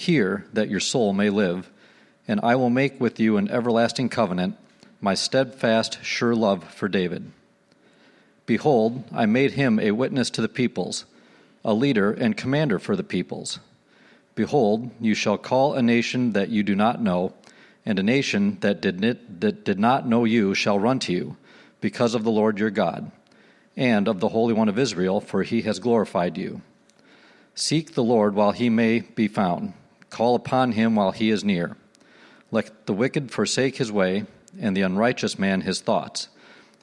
Hear, that your soul may live, and I will make with you an everlasting covenant, my steadfast, sure love for David. Behold, I made him a witness to the peoples, a leader and commander for the peoples. Behold, you shall call a nation that you do not know, and a nation that did, that did not know you shall run to you, because of the Lord your God, and of the Holy One of Israel, for he has glorified you. Seek the Lord while he may be found Call upon him while he is near. Let the wicked forsake his way, and the unrighteous man his thoughts.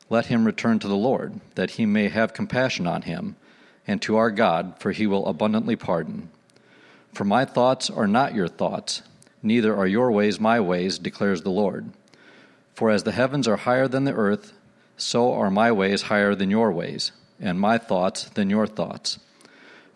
Let him return to the Lord, that he may have compassion on him, and to our God, for he will abundantly pardon. For my thoughts are not your thoughts, neither are your ways my ways, declares the Lord. For as the heavens are higher than the earth, so are my ways higher than your ways, and my thoughts than your thoughts.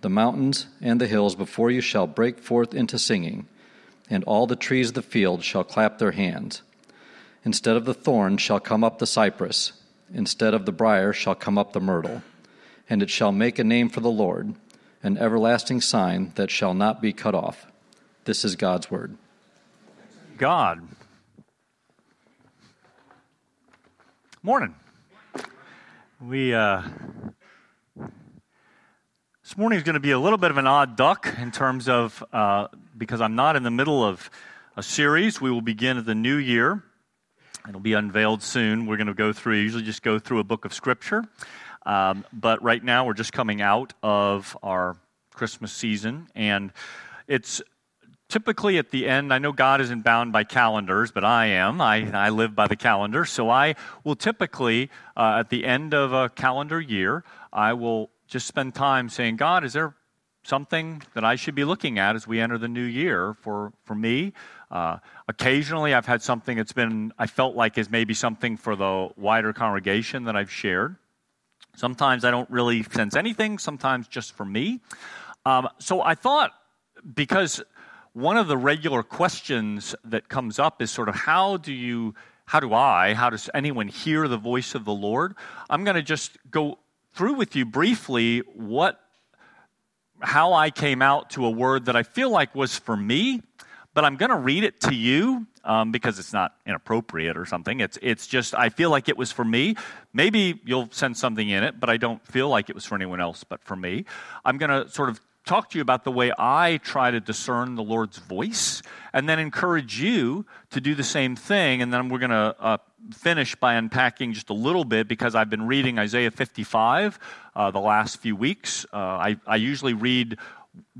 The mountains and the hills before you shall break forth into singing, and all the trees of the field shall clap their hands. Instead of the thorn shall come up the cypress, instead of the brier shall come up the myrtle, and it shall make a name for the Lord, an everlasting sign that shall not be cut off. This is God's word. God. Morning. We uh, this morning is going to be a little bit of an odd duck in terms of, uh, because I'm not in the middle of a series. We will begin at the new year. It'll be unveiled soon. We're going to go through, usually just go through a book of Scripture. Um, but right now, we're just coming out of our Christmas season. And it's typically at the end, I know God isn't bound by calendars, but I am. I, I live by the calendar. So I will typically, uh, at the end of a calendar year, I will just spend time saying, God, is there something that I should be looking at as we enter the new year for, for me? Uh, occasionally, I've had something that's been, I felt like is maybe something for the wider congregation that I've shared. Sometimes I don't really sense anything, sometimes just for me. Um, so I thought, because one of the regular questions that comes up is sort of how do you how do I, how does anyone hear the voice of the Lord? I'm going to just go through with you briefly what how I came out to a word that I feel like was for me, but I'm going to read it to you um, because it's not inappropriate or something. It's it's just I feel like it was for me. Maybe you'll send something in it, but I don't feel like it was for anyone else but for me. I'm going to sort of talk to you about the way I try to discern the Lord's voice, and then encourage you to do the same thing. And then we're going to uh, finish by unpacking just a little bit because I've been reading Isaiah 55 uh, the last few weeks. Uh, I, I usually read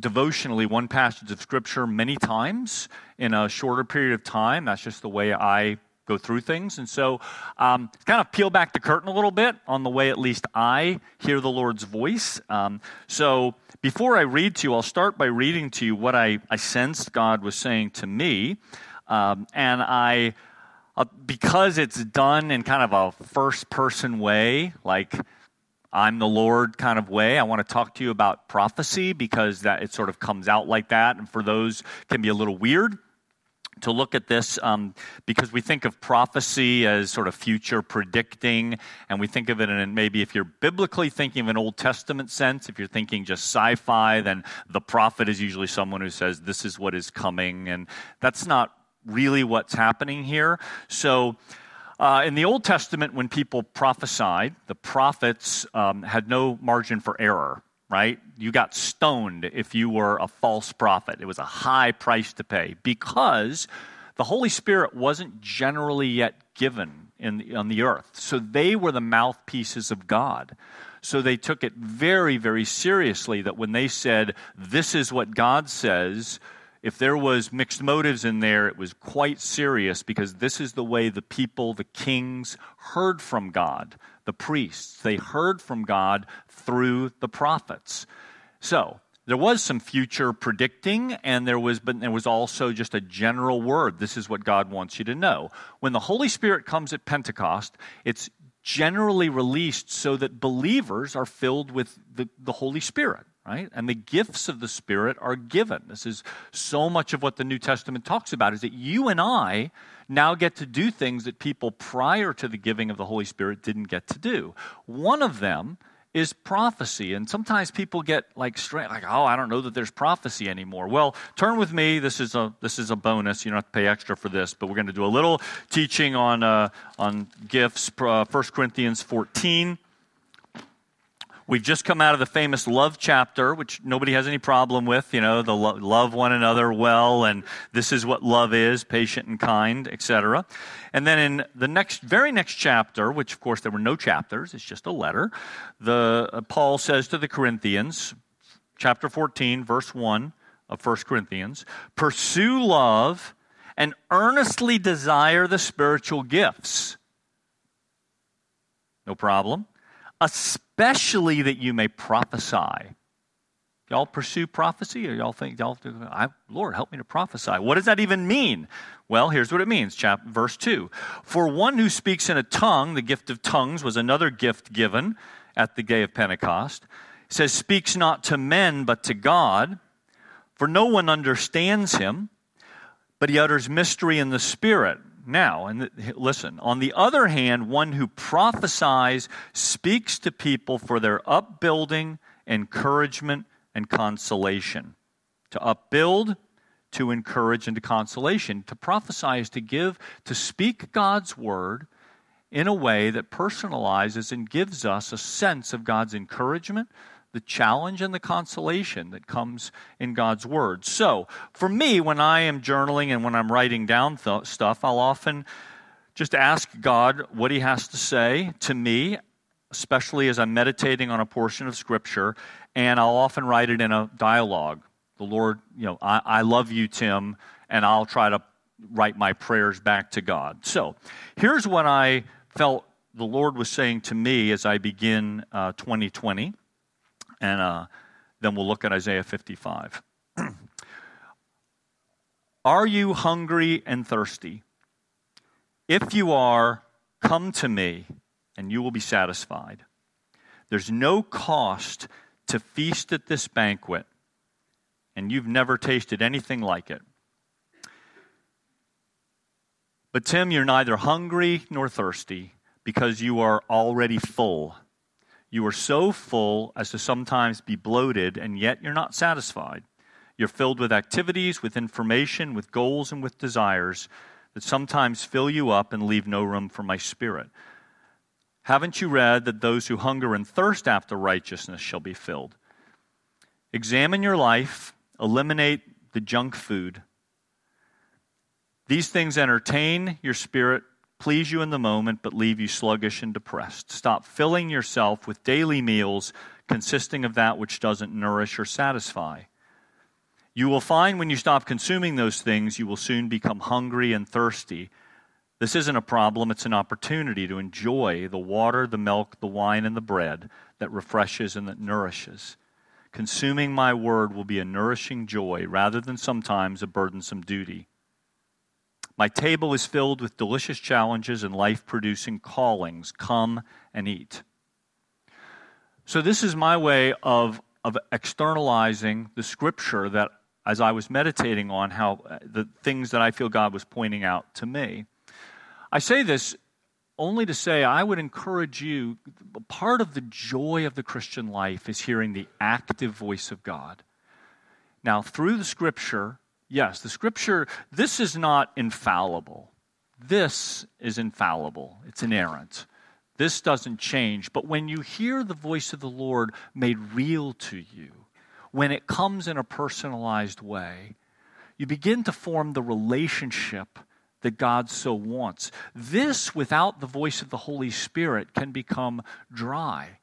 devotionally one passage of Scripture many times in a shorter period of time. That's just the way I go through things. And so, um, kind of peel back the curtain a little bit on the way at least I hear the Lord's voice. Um, so, before I read to you, I'll start by reading to you what I, I sensed God was saying to me. Um, and I, uh, because it's done in kind of a first person way, like I'm the Lord kind of way. I want to talk to you about prophecy because that it sort of comes out like that, and for those can be a little weird to look at this um, because we think of prophecy as sort of future predicting, and we think of it in maybe if you're biblically thinking of an Old Testament sense, if you're thinking just sci fi, then the prophet is usually someone who says, This is what is coming. And that's not really what's happening here. So, uh, in the Old Testament, when people prophesied, the prophets um, had no margin for error right? You got stoned if you were a false prophet. It was a high price to pay because the Holy Spirit wasn't generally yet given in, on the earth. So they were the mouthpieces of God. So they took it very, very seriously that when they said, This is what God says, if there was mixed motives in there, it was quite serious because this is the way the people, the kings, heard from God, the priests. They heard from God through the prophets. So there was some future predicting, and there was, but there was also just a general word. This is what God wants you to know. When the Holy Spirit comes at Pentecost, it's generally released so that believers are filled with the, the Holy Spirit right? And the gifts of the Spirit are given. This is so much of what the New Testament talks about is that you and I now get to do things that people prior to the giving of the Holy Spirit didn't get to do. One of them is prophecy. And sometimes people get like straight, like, oh, I don't know that there's prophecy anymore. Well, turn with me. This is a this is a bonus. You don't have to pay extra for this, but we're going to do a little teaching on uh, on gifts. Uh, 1 Corinthians 14. We've just come out of the famous love chapter, which nobody has any problem with, you know, the lo- love one another well, and this is what love is, patient and kind, etc. And then in the next, very next chapter, which of course there were no chapters, it's just a letter, the, uh, Paul says to the Corinthians, chapter 14, verse 1 of 1 Corinthians, pursue love and earnestly desire the spiritual gifts. No problem especially that you may prophesy. Y'all pursue prophecy, or y'all think, y'all, Lord, help me to prophesy. What does that even mean? Well, here's what it means. Chapter, verse 2. For one who speaks in a tongue, the gift of tongues was another gift given at the day of Pentecost. It says, speaks not to men, but to God. For no one understands him, but he utters mystery in the Spirit. Now, and listen, on the other hand, one who prophesies speaks to people for their upbuilding, encouragement, and consolation. To upbuild, to encourage, and to consolation. To prophesy is to give, to speak God's word in a way that personalizes and gives us a sense of God's encouragement, the challenge and the consolation that comes in God's Word. So, for me, when I am journaling and when I'm writing down th- stuff, I'll often just ask God what He has to say to me, especially as I'm meditating on a portion of Scripture, and I'll often write it in a dialogue. The Lord, you know, I, I love you, Tim, and I'll try to write my prayers back to God. So, here's what I felt the Lord was saying to me as I begin uh, 2020 and uh, then we'll look at Isaiah 55. are you hungry and thirsty? If you are, come to me, and you will be satisfied. There's no cost to feast at this banquet, and you've never tasted anything like it. But, Tim, you're neither hungry nor thirsty because you are already full you are so full as to sometimes be bloated, and yet you're not satisfied. You're filled with activities, with information, with goals, and with desires that sometimes fill you up and leave no room for my spirit. Haven't you read that those who hunger and thirst after righteousness shall be filled? Examine your life, eliminate the junk food. These things entertain your spirit please you in the moment, but leave you sluggish and depressed. Stop filling yourself with daily meals consisting of that which doesn't nourish or satisfy. You will find when you stop consuming those things, you will soon become hungry and thirsty. This isn't a problem, it's an opportunity to enjoy the water, the milk, the wine, and the bread that refreshes and that nourishes. Consuming my word will be a nourishing joy rather than sometimes a burdensome duty. My table is filled with delicious challenges and life producing callings. Come and eat. So, this is my way of, of externalizing the scripture that, as I was meditating on how uh, the things that I feel God was pointing out to me. I say this only to say I would encourage you, part of the joy of the Christian life is hearing the active voice of God. Now, through the scripture, Yes, the scripture, this is not infallible. This is infallible, it's inerrant. This doesn't change. But when you hear the voice of the Lord made real to you, when it comes in a personalized way, you begin to form the relationship that God so wants. This, without the voice of the Holy Spirit, can become dry.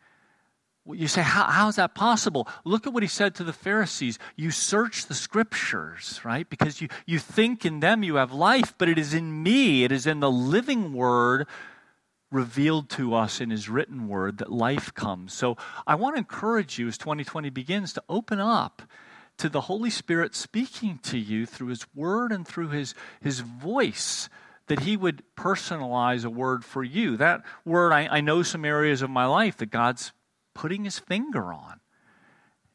You say, how, how is that possible? Look at what he said to the Pharisees. You search the scriptures, right? Because you, you think in them you have life, but it is in me, it is in the living word revealed to us in his written word that life comes. So I want to encourage you as 2020 begins to open up to the Holy Spirit speaking to you through his word and through his, his voice that he would personalize a word for you. That word, I, I know some areas of my life that God's putting his finger on.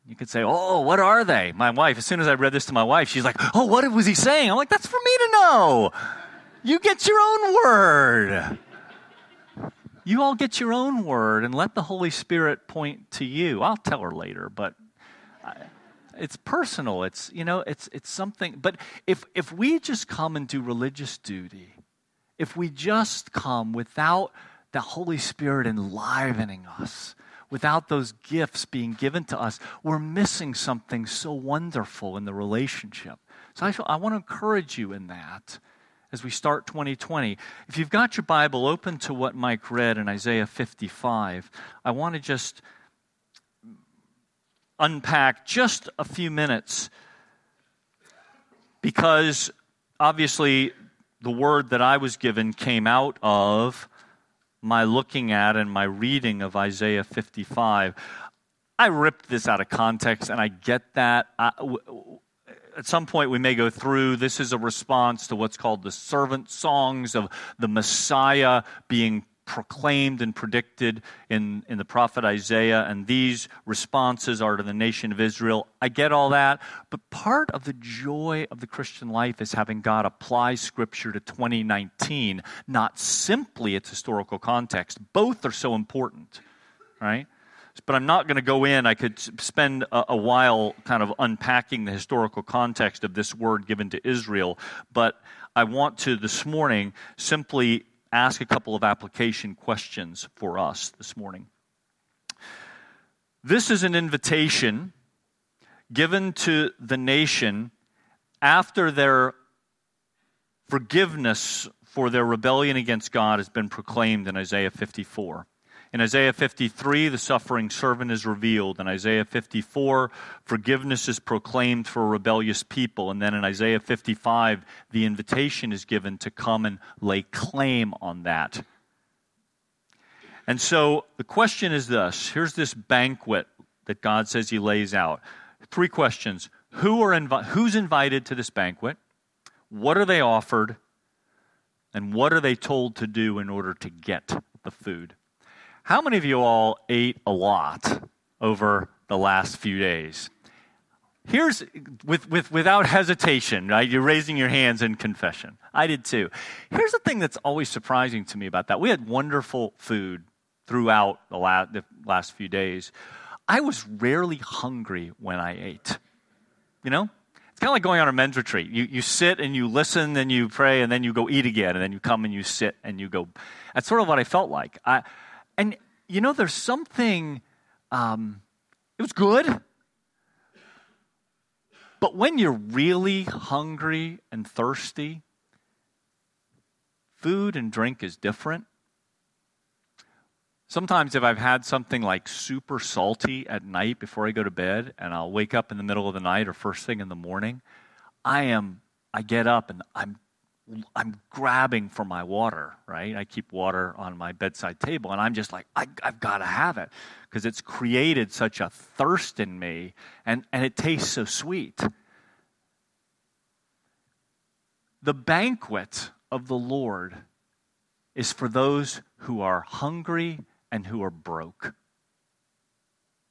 You could say, Oh, what are they? My wife, as soon as I read this to my wife, she's like, Oh, what was he saying? I'm like, That's for me to know. You get your own word. You all get your own word and let the Holy Spirit point to you. I'll tell her later, but it's personal. It's, you know, it's, it's something. But if, if we just come and do religious duty, if we just come without the Holy Spirit enlivening us, without those gifts being given to us, we're missing something so wonderful in the relationship. So I, I want to encourage you in that as we start 2020. If you've got your Bible open to what Mike read in Isaiah 55, I want to just unpack just a few minutes because obviously the word that I was given came out of my looking at and my reading of Isaiah 55. I ripped this out of context, and I get that. I, w- at some point, we may go through. This is a response to what's called the servant songs of the Messiah being proclaimed and predicted in, in the prophet Isaiah, and these responses are to the nation of Israel. I get all that, but part of the joy of the Christian life is having God apply Scripture to 2019, not simply its historical context. Both are so important, right? But I'm not going to go in. I could spend a, a while kind of unpacking the historical context of this word given to Israel, but I want to this morning simply ask a couple of application questions for us this morning. This is an invitation given to the nation after their forgiveness for their rebellion against God has been proclaimed in Isaiah 54. In Isaiah 53, the suffering servant is revealed. In Isaiah 54, forgiveness is proclaimed for a rebellious people. And then in Isaiah 55, the invitation is given to come and lay claim on that. And so the question is this here's this banquet that God says He lays out. Three questions Who are invi- Who's invited to this banquet? What are they offered? And what are they told to do in order to get the food? How many of you all ate a lot over the last few days? Here's with, with without hesitation, right? You're raising your hands in confession. I did too. Here's the thing that's always surprising to me about that. We had wonderful food throughout the last, the last few days. I was rarely hungry when I ate. You know? It's kind of like going on a men's retreat. You, you sit and you listen and you pray and then you go eat again and then you come and you sit and you go. That's sort of what I felt like. I, and, you know, there's something, um, it was good. But when you're really hungry and thirsty, food and drink is different. Sometimes, if I've had something like super salty at night before I go to bed, and I'll wake up in the middle of the night or first thing in the morning, I am, I get up and I'm I'm grabbing for my water, right? I keep water on my bedside table, and I'm just like, I, have got to have it because it's created such a thirst in me, and, and it tastes so sweet. The banquet of the Lord is for those who are hungry and who are broke.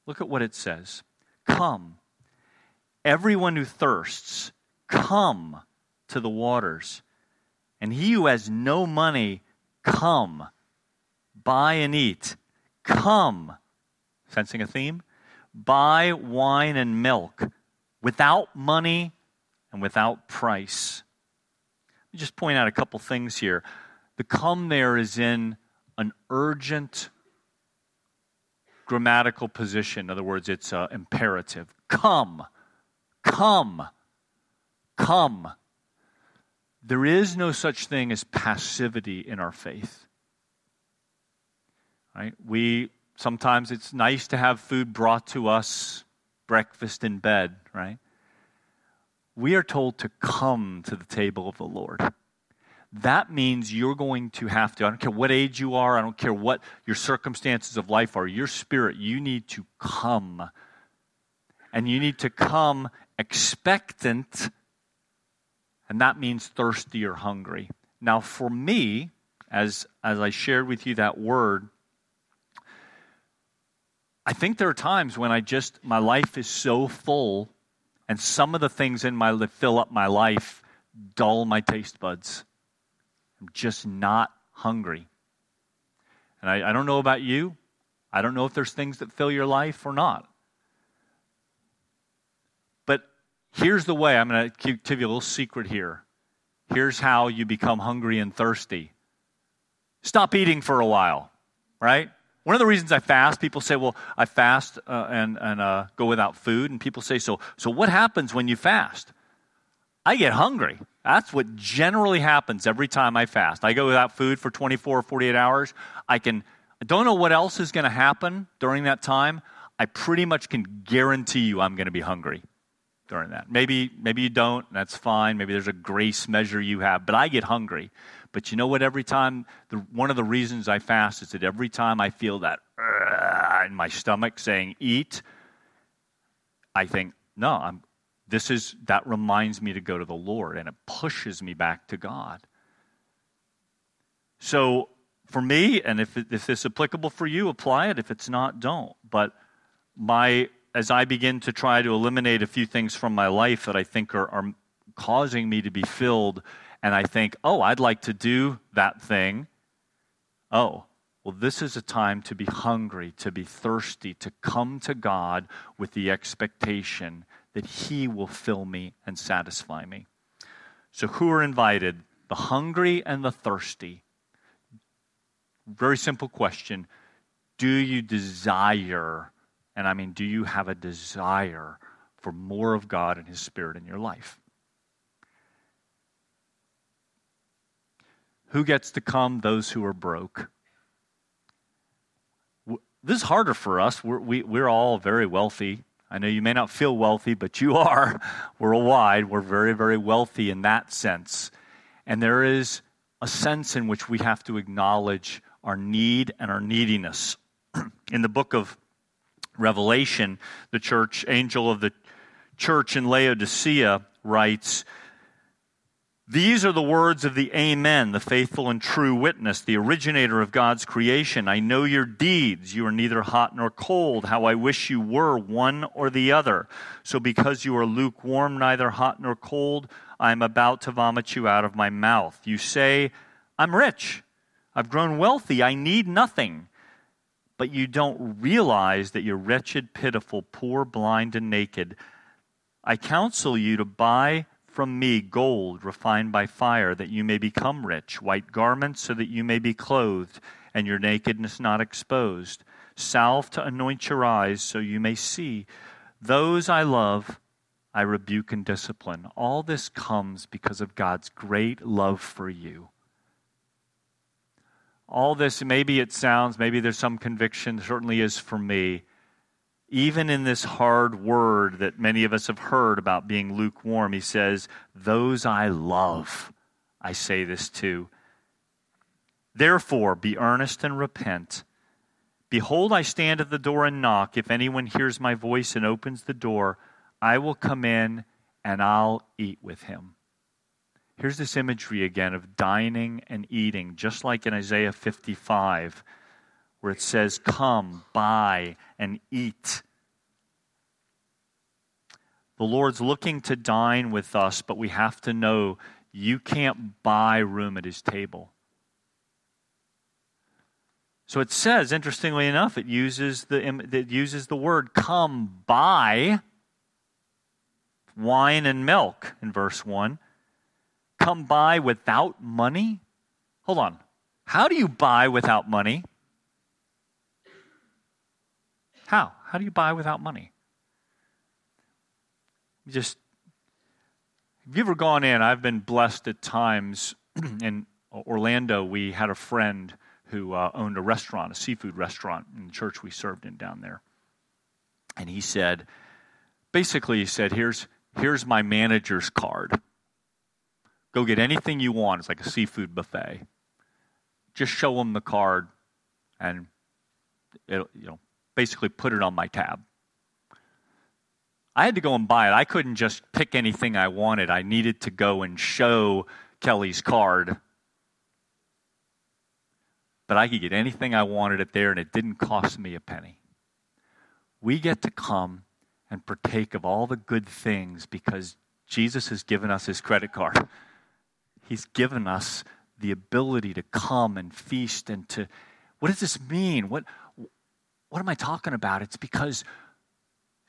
Look at what it says Come, everyone who thirsts, come to the waters. And he who has no money, come, buy and eat. Come, sensing a theme? Buy wine and milk without money and without price. Let me just point out a couple things here. The come there is in an urgent grammatical position. In other words, it's uh, imperative. Come, come, come. There is no such thing as passivity in our faith. Right? We sometimes it's nice to have food brought to us, breakfast in bed, right? We are told to come to the table of the Lord. That means you're going to have to, I don't care what age you are, I don't care what your circumstances of life are, your spirit, you need to come. And you need to come expectant, and that means thirsty or hungry. Now, for me, as, as I shared with you that word, I think there are times when I just, my life is so full, and some of the things in my that fill up my life dull my taste buds. I'm just not hungry. And I, I don't know about you. I don't know if there's things that fill your life or not. But here's the way I'm going to give you a little secret here. Here's how you become hungry and thirsty stop eating for a while, right? One of the reasons I fast, people say, well, I fast uh, and, and uh, go without food. And people say, so, so what happens when you fast? I get hungry. That's what generally happens every time I fast. I go without food for 24 or 48 hours. I can, I don't know what else is going to happen during that time. I pretty much can guarantee you I'm going to be hungry during that. Maybe, maybe you don't. That's fine. Maybe there's a grace measure you have, but I get hungry. But you know what? Every time, the, one of the reasons I fast is that every time I feel that uh, in my stomach saying eat, I think, no, I'm, this is, that reminds me to go to the Lord and it pushes me back to God. So for me, and if, if this is applicable for you, apply it. If it's not, don't. But my, as I begin to try to eliminate a few things from my life that I think are, are causing me to be filled and I think, oh, I'd like to do that thing. Oh, well, this is a time to be hungry, to be thirsty, to come to God with the expectation that He will fill me and satisfy me. So, who are invited? The hungry and the thirsty. Very simple question Do you desire, and I mean, do you have a desire for more of God and His Spirit in your life? Who gets to come? Those who are broke. This is harder for us. We're, we, we are all very wealthy. I know you may not feel wealthy, but you are worldwide. We're very, very wealthy in that sense. And there is a sense in which we have to acknowledge our need and our neediness. in the book of Revelation, the church angel of the church in Laodicea writes, these are the words of the Amen, the faithful and true witness, the originator of God's creation. I know your deeds. You are neither hot nor cold. How I wish you were one or the other. So because you are lukewarm, neither hot nor cold, I am about to vomit you out of my mouth. You say, I'm rich. I've grown wealthy. I need nothing. But you don't realize that you're wretched, pitiful, poor, blind, and naked. I counsel you to buy from me gold refined by fire, that you may become rich, white garments, so that you may be clothed, and your nakedness not exposed, salve to anoint your eyes, so you may see. Those I love, I rebuke and discipline. All this comes because of God's great love for you. All this, maybe it sounds, maybe there's some conviction, certainly is for me even in this hard word that many of us have heard about being lukewarm, he says, Those I love, I say this to. Therefore, be earnest and repent. Behold, I stand at the door and knock. If anyone hears my voice and opens the door, I will come in and I'll eat with him. Here's this imagery again of dining and eating, just like in Isaiah 55 where it says, Come, buy, and eat. The Lord's looking to dine with us, but we have to know you can't buy room at his table. So it says, interestingly enough, it uses the, it uses the word come buy wine and milk in verse 1. Come buy without money? Hold on. How do you buy without money? How? How do you buy without money? Just Have you ever gone in? I've been blessed at times. in Orlando, we had a friend who uh, owned a restaurant, a seafood restaurant in the church we served in down there. And he said, basically, he said, here's, here's my manager's card. Go get anything you want. It's like a seafood buffet. Just show them the card and it, you know, basically put it on my tab. I had to go and buy it. I couldn't just pick anything I wanted. I needed to go and show Kelly's card. But I could get anything I wanted at there, and it didn't cost me a penny. We get to come and partake of all the good things because Jesus has given us his credit card. He's given us the ability to come and feast and to. What does this mean? What, what am I talking about? It's because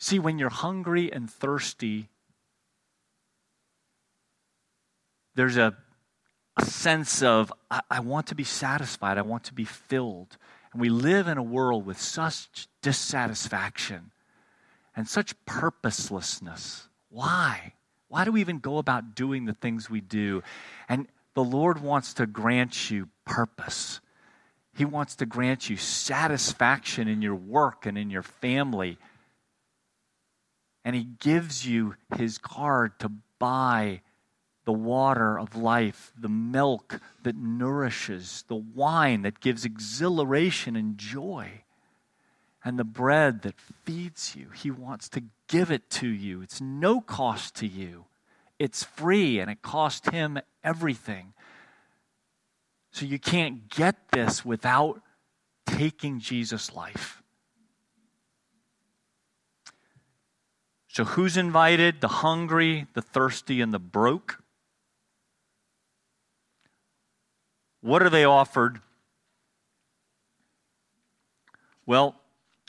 See, when you're hungry and thirsty, there's a, a sense of, I, I want to be satisfied, I want to be filled. And we live in a world with such dissatisfaction and such purposelessness. Why? Why do we even go about doing the things we do? And the Lord wants to grant you purpose. He wants to grant you satisfaction in your work and in your family and he gives you his card to buy the water of life, the milk that nourishes, the wine that gives exhilaration and joy, and the bread that feeds you. He wants to give it to you. It's no cost to you, it's free, and it cost him everything. So you can't get this without taking Jesus' life. So, who's invited? The hungry, the thirsty, and the broke. What are they offered? Well,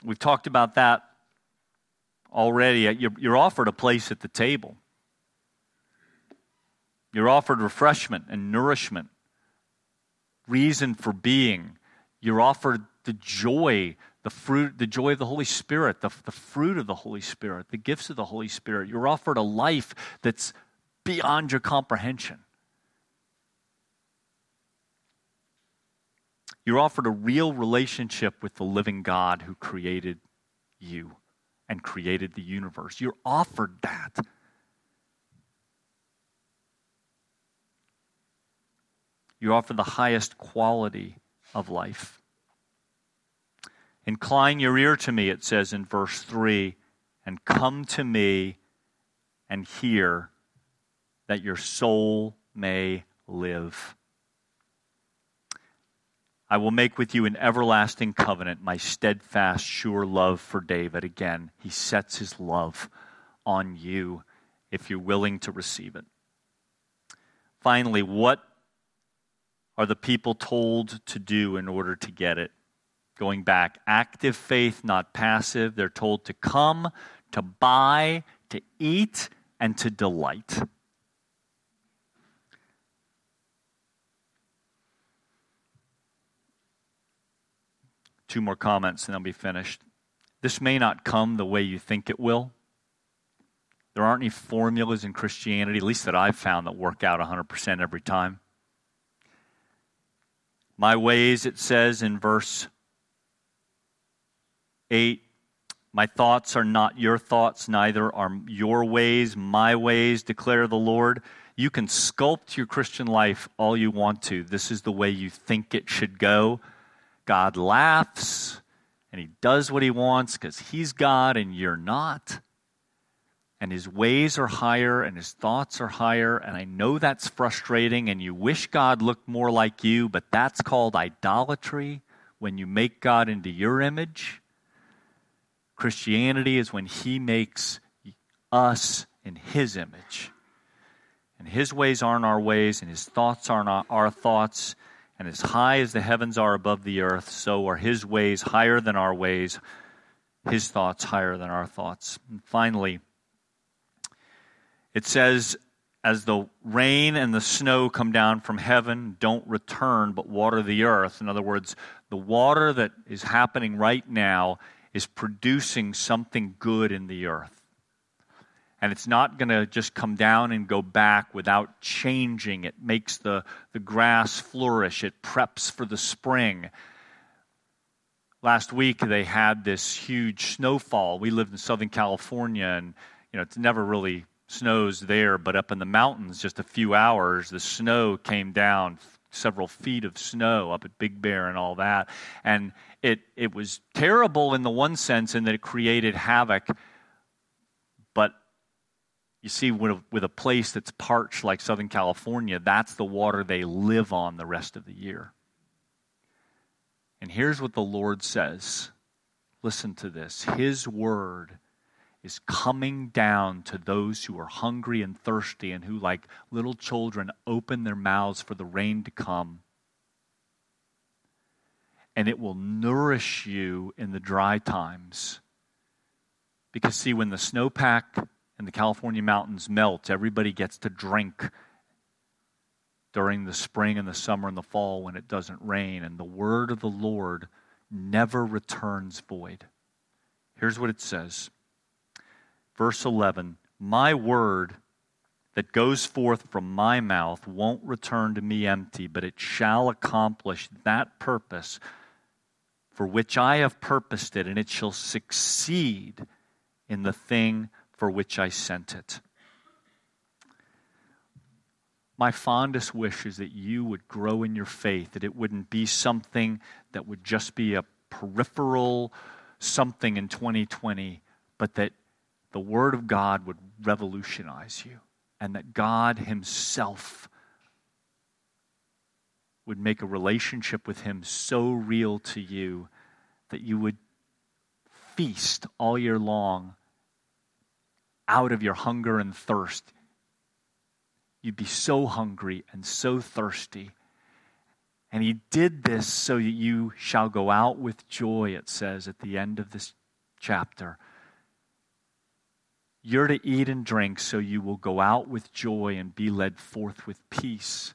we've talked about that already. Uh, you're, you're offered a place at the table, you're offered refreshment and nourishment, reason for being. You're offered the joy the fruit, the joy of the Holy Spirit, the, the fruit of the Holy Spirit, the gifts of the Holy Spirit. You're offered a life that's beyond your comprehension. You're offered a real relationship with the living God who created you and created the universe. You're offered that. You offer the highest quality of life. Incline your ear to me, it says in verse 3, and come to me and hear that your soul may live. I will make with you an everlasting covenant, my steadfast, sure love for David. Again, he sets his love on you if you're willing to receive it. Finally, what are the people told to do in order to get it? going back. Active faith, not passive. They're told to come, to buy, to eat, and to delight. Two more comments and I'll be finished. This may not come the way you think it will. There aren't any formulas in Christianity, at least that I've found, that work out 100% every time. My ways, it says in verse 8 My thoughts are not your thoughts, neither are your ways my ways, declare the Lord. You can sculpt your Christian life all you want to. This is the way you think it should go. God laughs and he does what he wants because he's God and you're not. And his ways are higher and his thoughts are higher. And I know that's frustrating and you wish God looked more like you, but that's called idolatry when you make God into your image. Christianity is when He makes us in His image. And His ways aren't our ways, and His thoughts aren't our thoughts. And as high as the heavens are above the earth, so are His ways higher than our ways, His thoughts higher than our thoughts. And finally, it says, as the rain and the snow come down from heaven, don't return but water the earth. In other words, the water that is happening right now is producing something good in the earth. And it's not going to just come down and go back without changing. It makes the, the grass flourish, it preps for the spring. Last week, they had this huge snowfall. We lived in Southern California, and you know, it's never really snows there, but up in the mountains, just a few hours, the snow came down, several feet of snow up at Big Bear and all that. And it, it was terrible in the one sense in that it created havoc you see, with a, with a place that's parched like Southern California, that's the water they live on the rest of the year. And here's what the Lord says listen to this His word is coming down to those who are hungry and thirsty and who, like little children, open their mouths for the rain to come. And it will nourish you in the dry times. Because, see, when the snowpack and the California mountains melt, everybody gets to drink during the spring and the summer and the fall when it doesn't rain. And the word of the Lord never returns void. Here's what it says Verse 11 My word that goes forth from my mouth won't return to me empty, but it shall accomplish that purpose for which I have purposed it, and it shall succeed in the thing for which I sent it. My fondest wish is that you would grow in your faith, that it wouldn't be something that would just be a peripheral something in 2020, but that the Word of God would revolutionize you, and that God Himself would make a relationship with Him so real to you that you would feast all year long out of your hunger and thirst. You'd be so hungry and so thirsty. And he did this so that you shall go out with joy, it says at the end of this chapter. You're to eat and drink so you will go out with joy and be led forth with peace.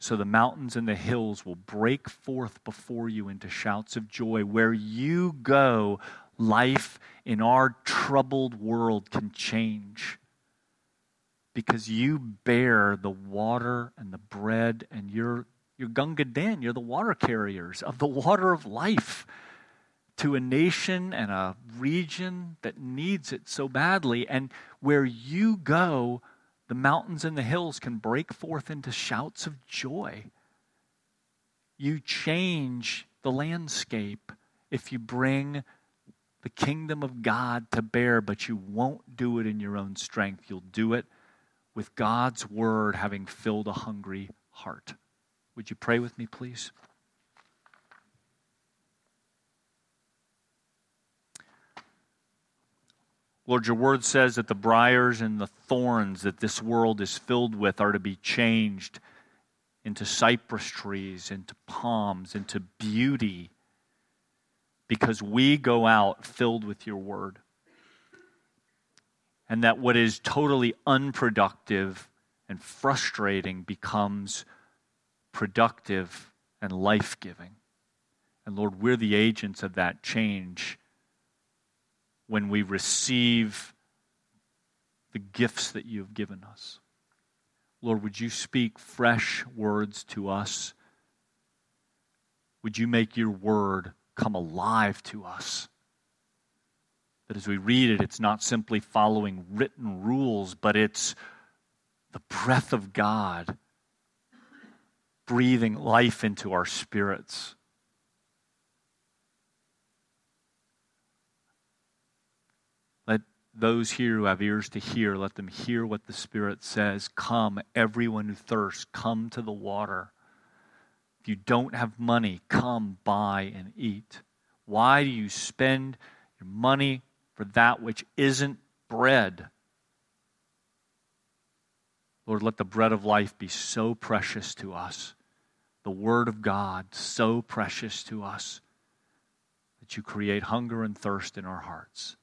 So the mountains and the hills will break forth before you into shouts of joy. Where you go, life in our troubled world can change because you bear the water and the bread and you're you're Gunga Din, you're the water carriers of the water of life to a nation and a region that needs it so badly. And where you go, the mountains and the hills can break forth into shouts of joy. You change the landscape if you bring the kingdom of God to bear, but you won't do it in your own strength. You'll do it with God's word having filled a hungry heart. Would you pray with me, please? Lord, your word says that the briars and the thorns that this world is filled with are to be changed into cypress trees, into palms, into beauty because we go out filled with your word. And that what is totally unproductive and frustrating becomes productive and life giving. And Lord, we're the agents of that change when we receive the gifts that you have given us. Lord, would you speak fresh words to us? Would you make your word come alive to us. That as we read it, it's not simply following written rules, but it's the breath of God breathing life into our spirits. Let those here who have ears to hear, let them hear what the Spirit says. Come, everyone who thirsts, come to the water you don't have money, come buy and eat. Why do you spend your money for that which isn't bread? Lord, let the bread of life be so precious to us, the Word of God so precious to us, that you create hunger and thirst in our hearts,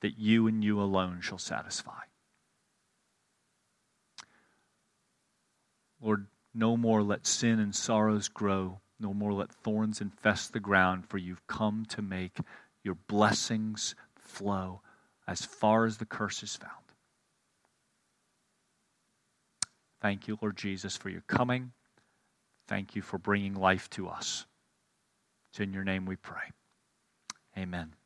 that you and you alone shall satisfy. Lord, no more let sin and sorrows grow, no more let thorns infest the ground, for you've come to make your blessings flow as far as the curse is found. Thank you, Lord Jesus, for your coming. Thank you for bringing life to us. It's in your name we pray. Amen.